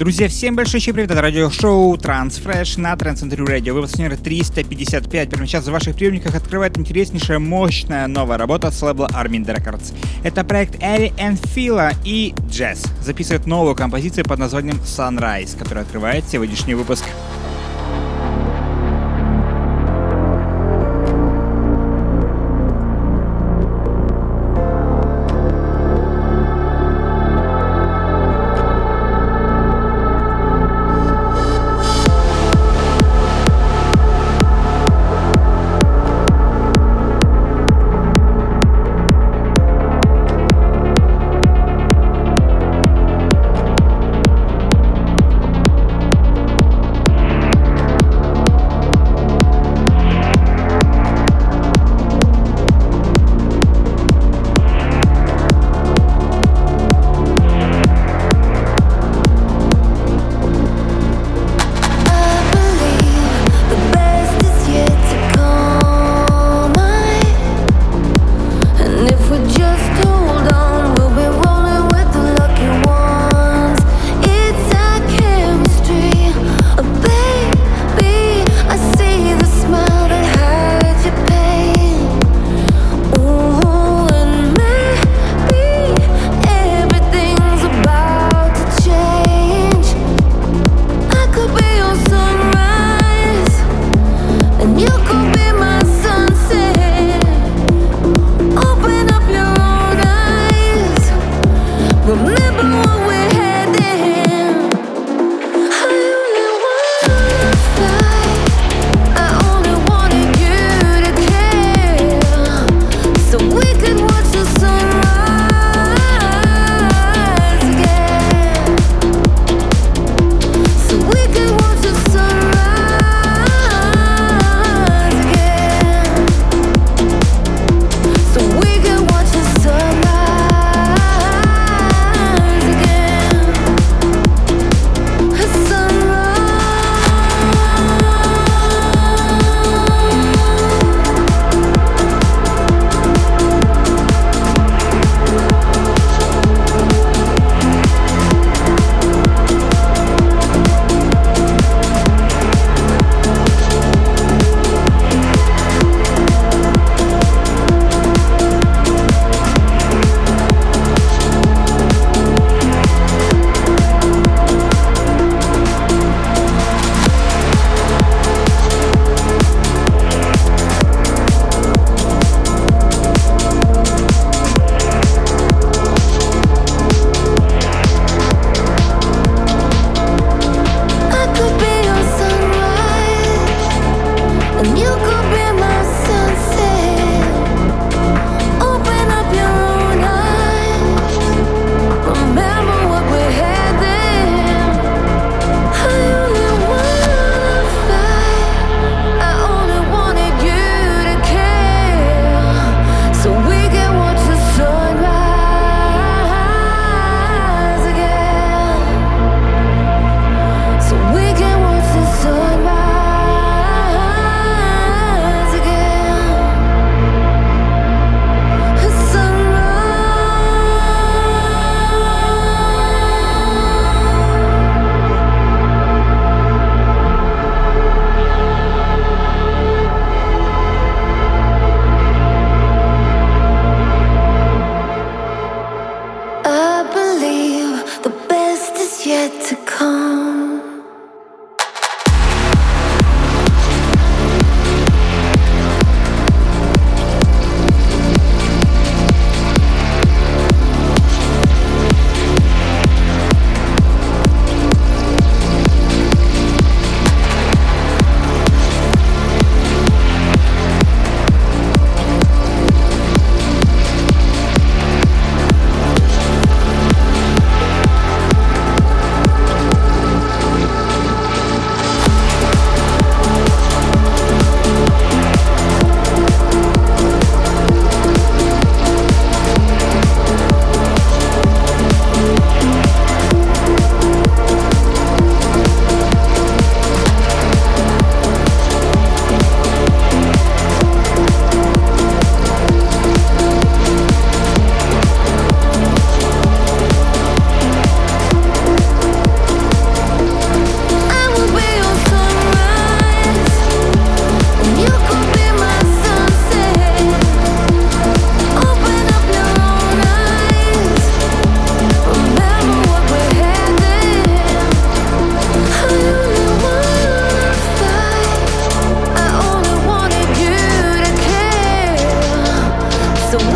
Друзья, всем большой привет, это радиошоу Transfresh на Transcentry Radio. Выпуск номер 355. Прямо сейчас в ваших приемниках открывает интереснейшая, мощная новая работа с лейбла Armin Records. Это проект Элли Фила и Jazz. Записывает новую композицию под названием Sunrise, которая открывает сегодняшний выпуск.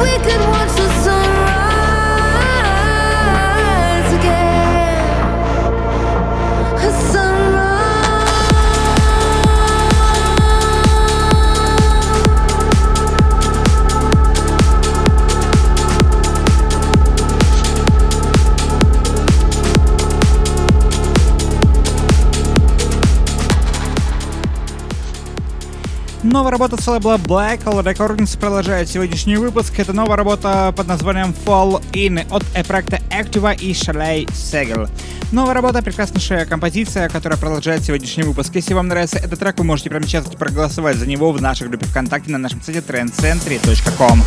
We could watch the sun. Новая работа лейбла Black Hole Recordings продолжает сегодняшний выпуск. Это новая работа под названием Fall In от проекта Activa и Шалей Сегел. Новая работа, прекраснейшая композиция, которая продолжает сегодняшний выпуск. Если вам нравится этот трек, вы можете прямо сейчас проголосовать за него в нашей группе ВКонтакте на нашем сайте trendcentry.com.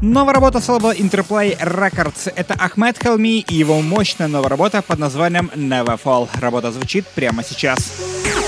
Новая работа с лейбла Interplay Records. Это Ахмед Хелми и его мощная новая работа под названием Never Fall. Работа звучит прямо сейчас. интереснейшая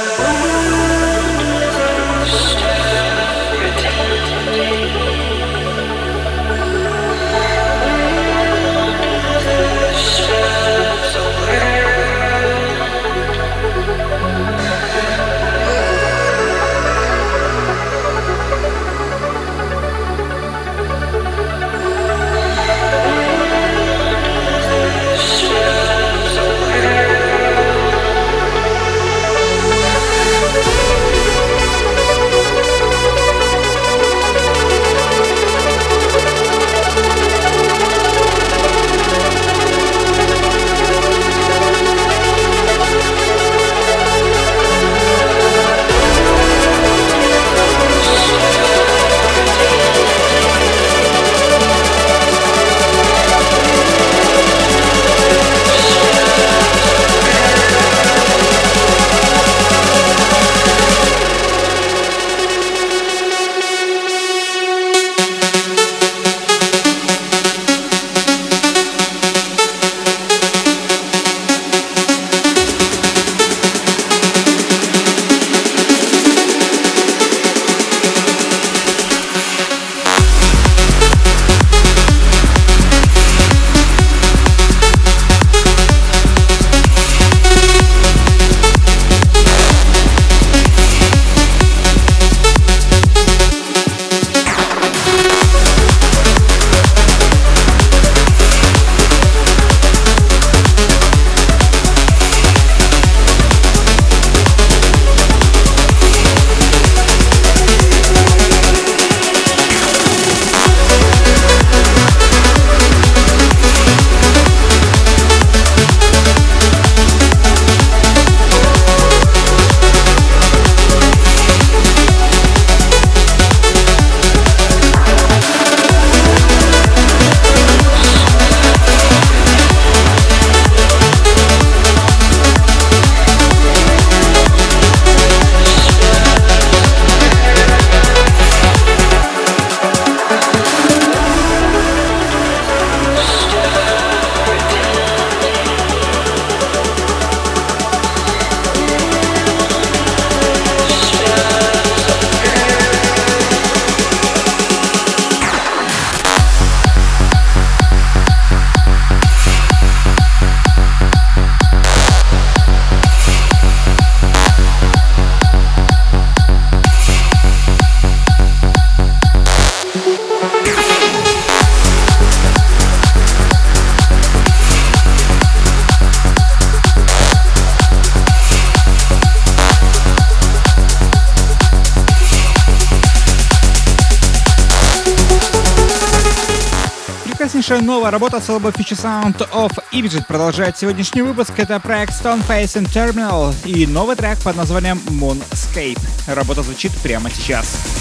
новая работа с лейбла Future Sound of Ibjit продолжает сегодняшний выпуск. Это проект Stoneface and Terminal и новый трек под названием Moonscape. Работа звучит прямо сейчас. Новая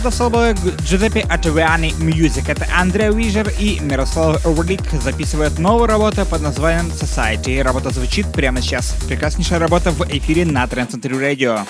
лейбла Giuseppe Ottaviani Music. Это Андреа Вижер и Мирослав Урлик записывают новую работу под названием Society. Работа звучит прямо сейчас. Прекраснейшая работа в эфире на Trend Century Radio.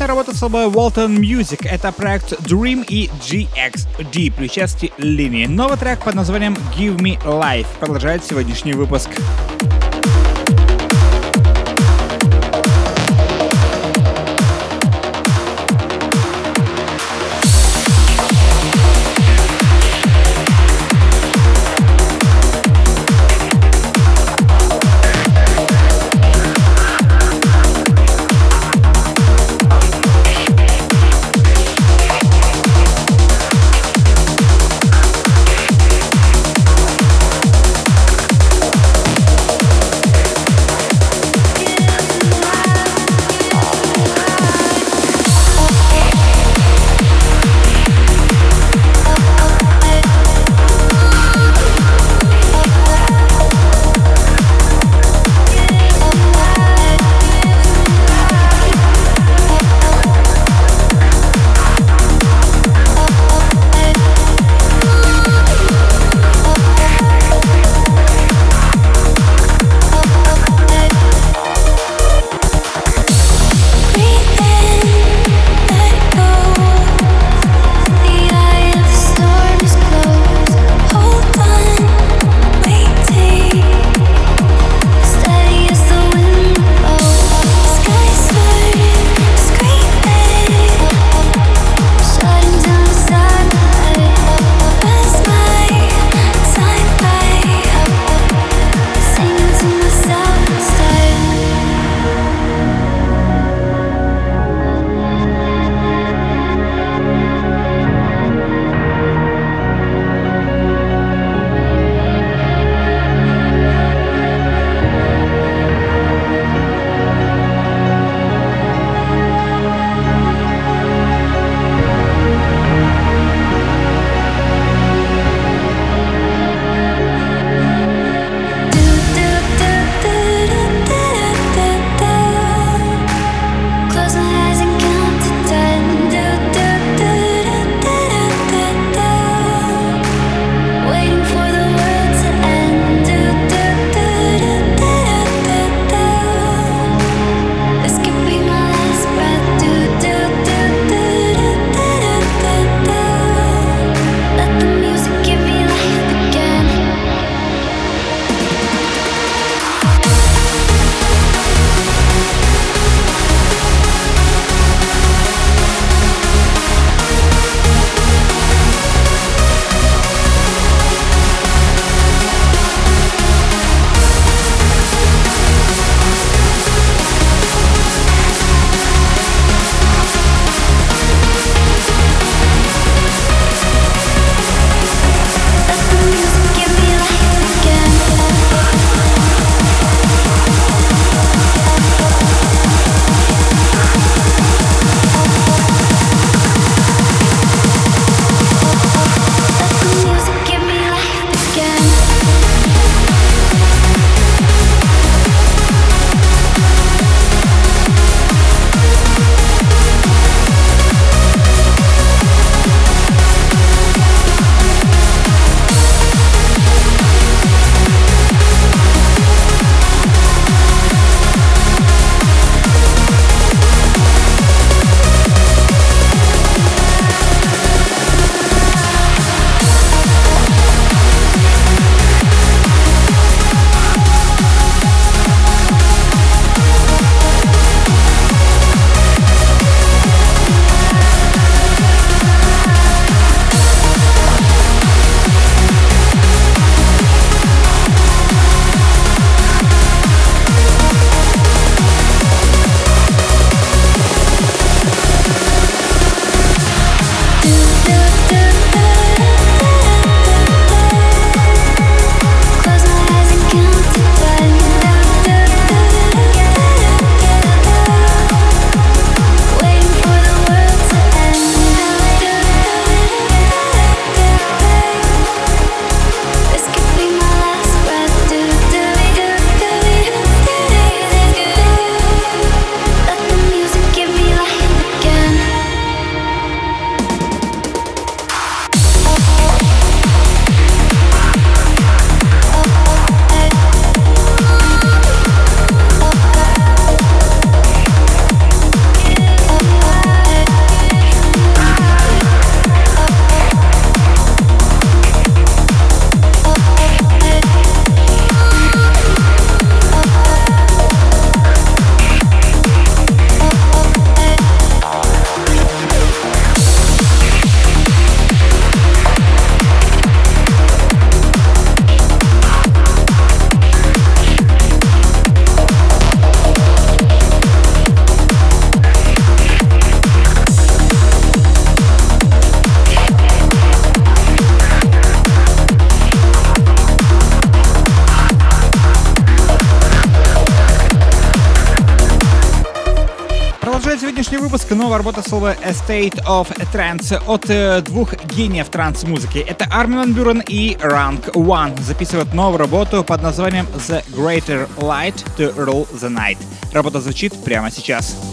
Мощная работа с лейбла Walton Music. Это проект Dream и GXG при участии Лини. Новый трек под названием Give Me Life продолжает сегодняшний выпуск. Новая работа слова A State of Trance от э, двух гениев транс-музыки. Это Армин Ван Бюрен и Rank One. Записывают новую работу под названием The Greater Light to Rule the Night. Работа звучит прямо сейчас. новая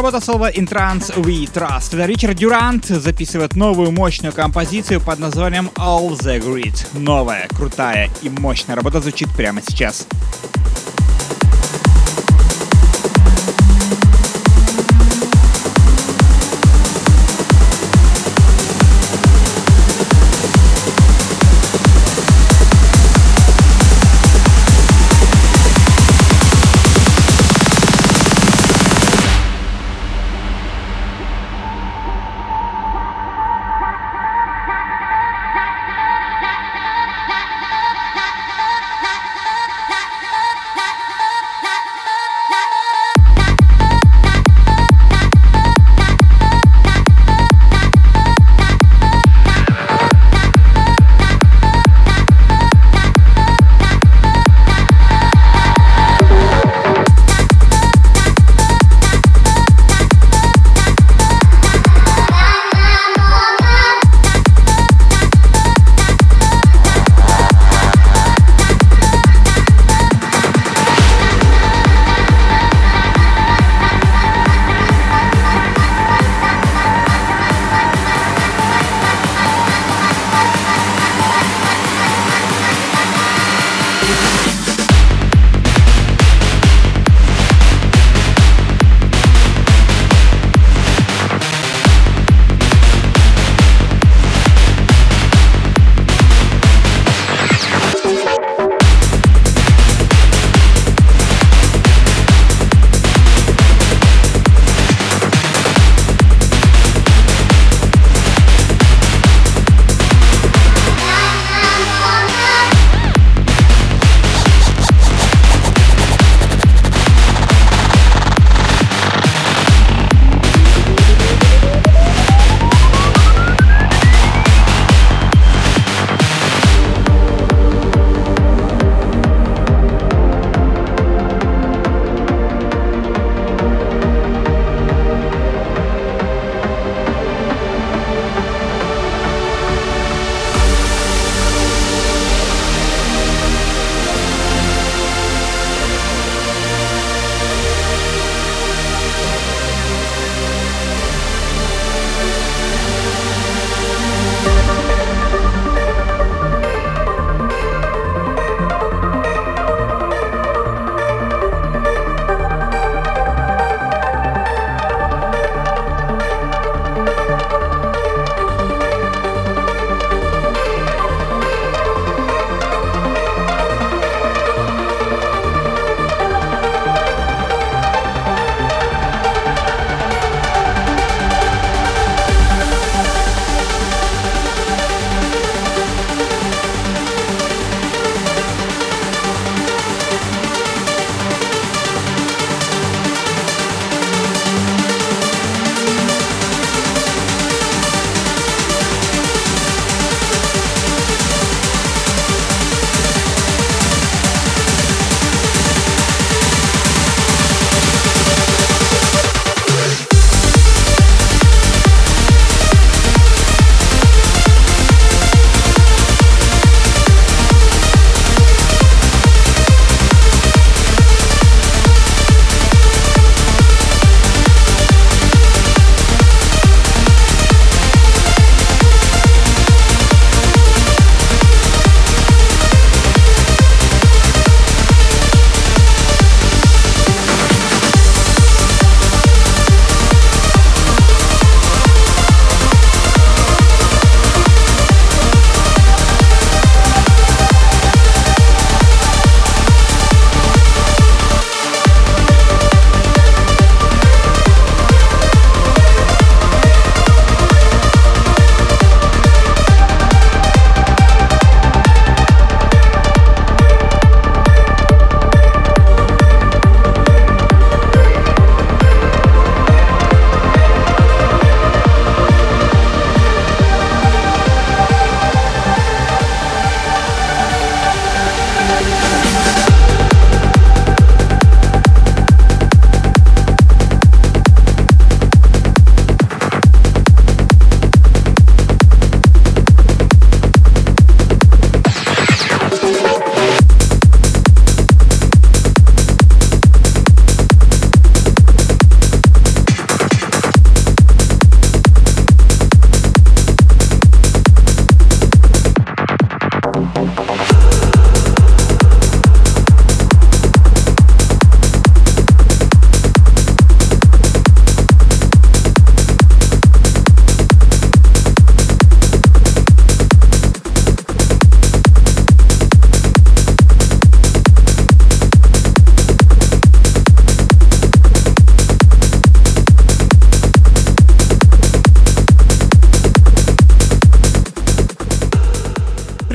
работа слова In Trance We Trust. Это Ричард Дюрант записывает новую мощную композицию под названием All the Grid. Новая, крутая и мощная работа звучит прямо сейчас.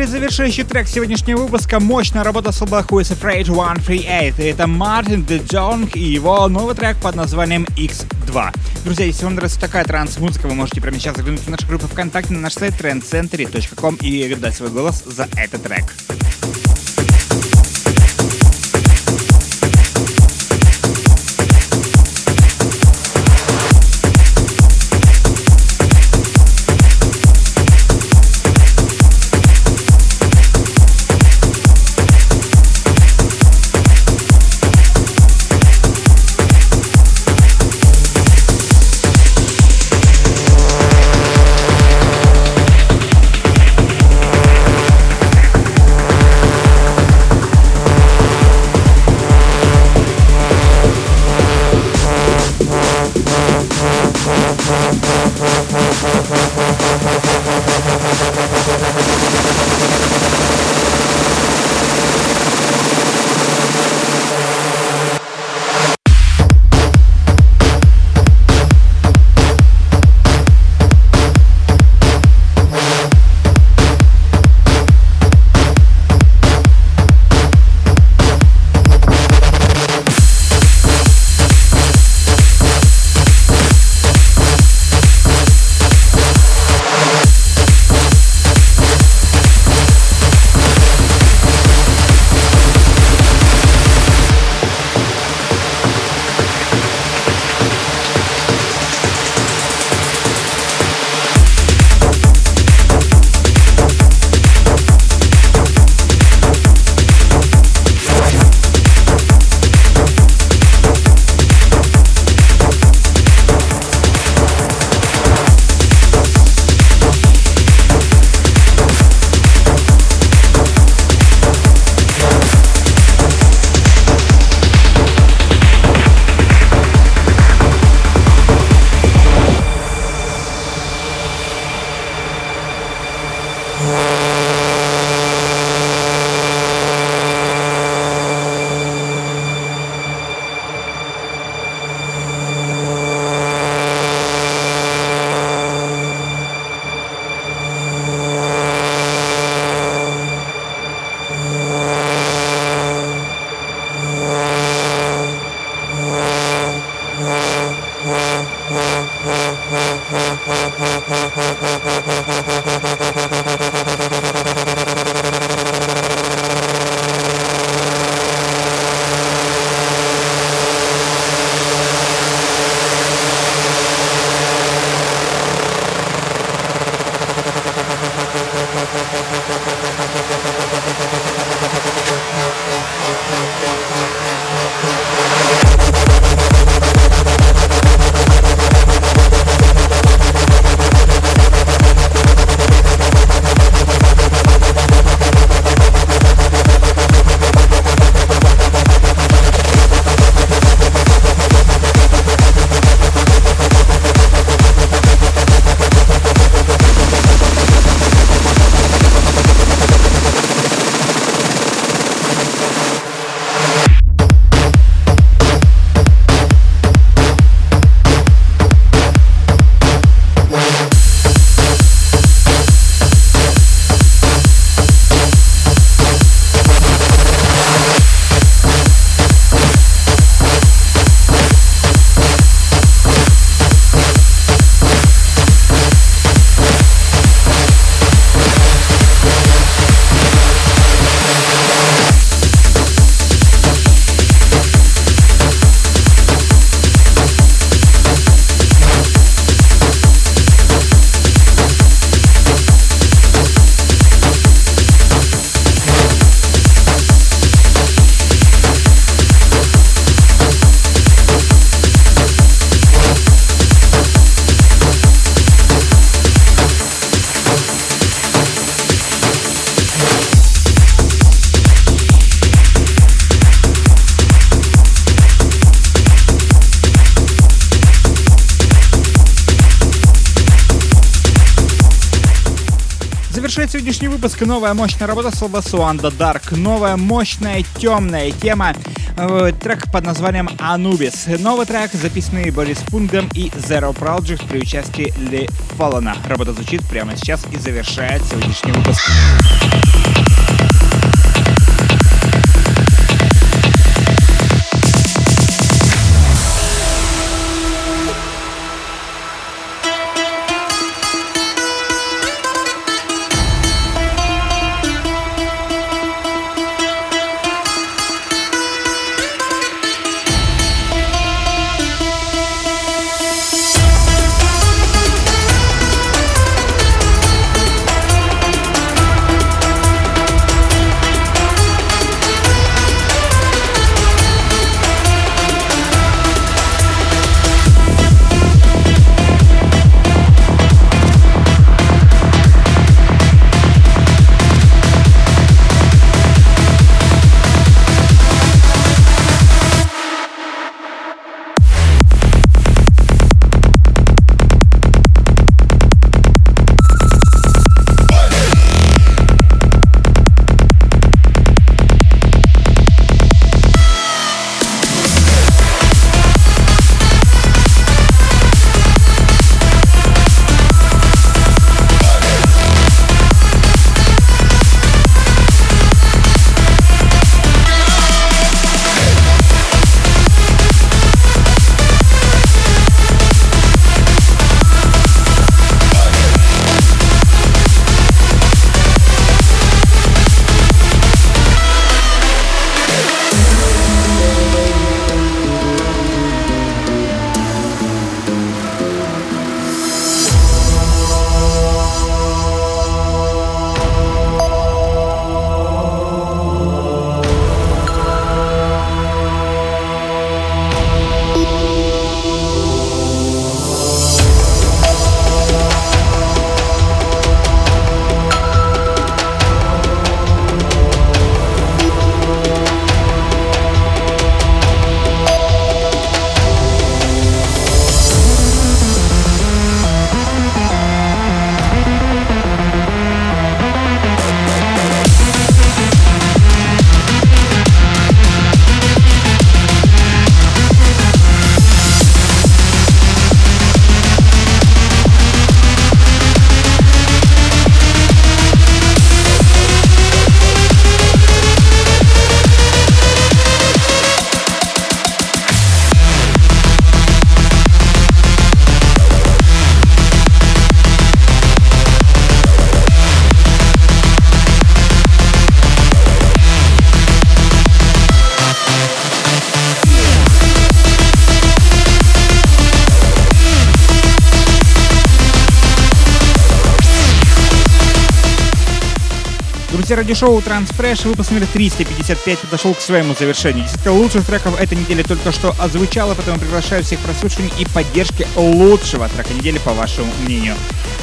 Завершающий трек сегодняшнего выпуска мощная работа с Who is Afraid 138. Это Мартин Де Джонг и его новый трек под названием X2. Друзья, если вам нравится такая транс-музыка, вы можете прямо сейчас заглянуть в нашу группу ВКонтакте на наш сайт trendcentury.com и дать свой голос за этот трек. Сегодняшний выпуск новая мощная работа с One the Dark, новая мощная темная тема Э, трек под названием «Анубис». Новый трек, записанный Борис Фунгом и Zero Project при участии Ли Фоллана. Работа звучит прямо сейчас и завершает сегодняшний выпуск. Радиошоу Transfresh, выпуск номер 355 подошел к своему завершению. Десятка лучших треков этой недели только что озвучала, поэтому приглашаю всех прослушиваний и поддержки лучшего трека недели, по вашему мнению.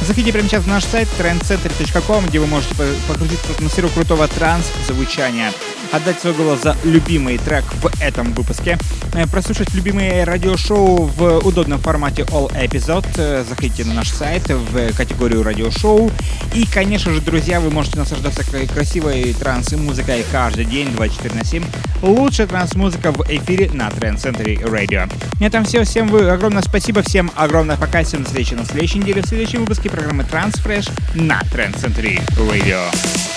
Заходите прямо сейчас в наш сайт trendcenter.com, где вы можете покрутить атмосферу крутого транс-звучания отдать свой голос за любимый трек в этом выпуске, э, прослушать любимые радиошоу в удобном формате All Episode, э, заходите на наш сайт в категорию радиошоу. И, конечно же, друзья, вы можете наслаждаться красивой транс-музыкой каждый день, 24 на 7. Лучшая транс-музыка в эфире на Trend Center Radio. На этом все. Всем вы огромное спасибо, всем огромное пока, всем встречи на следующей неделе в следующем выпуске программы Transfresh на Trend Center Radio.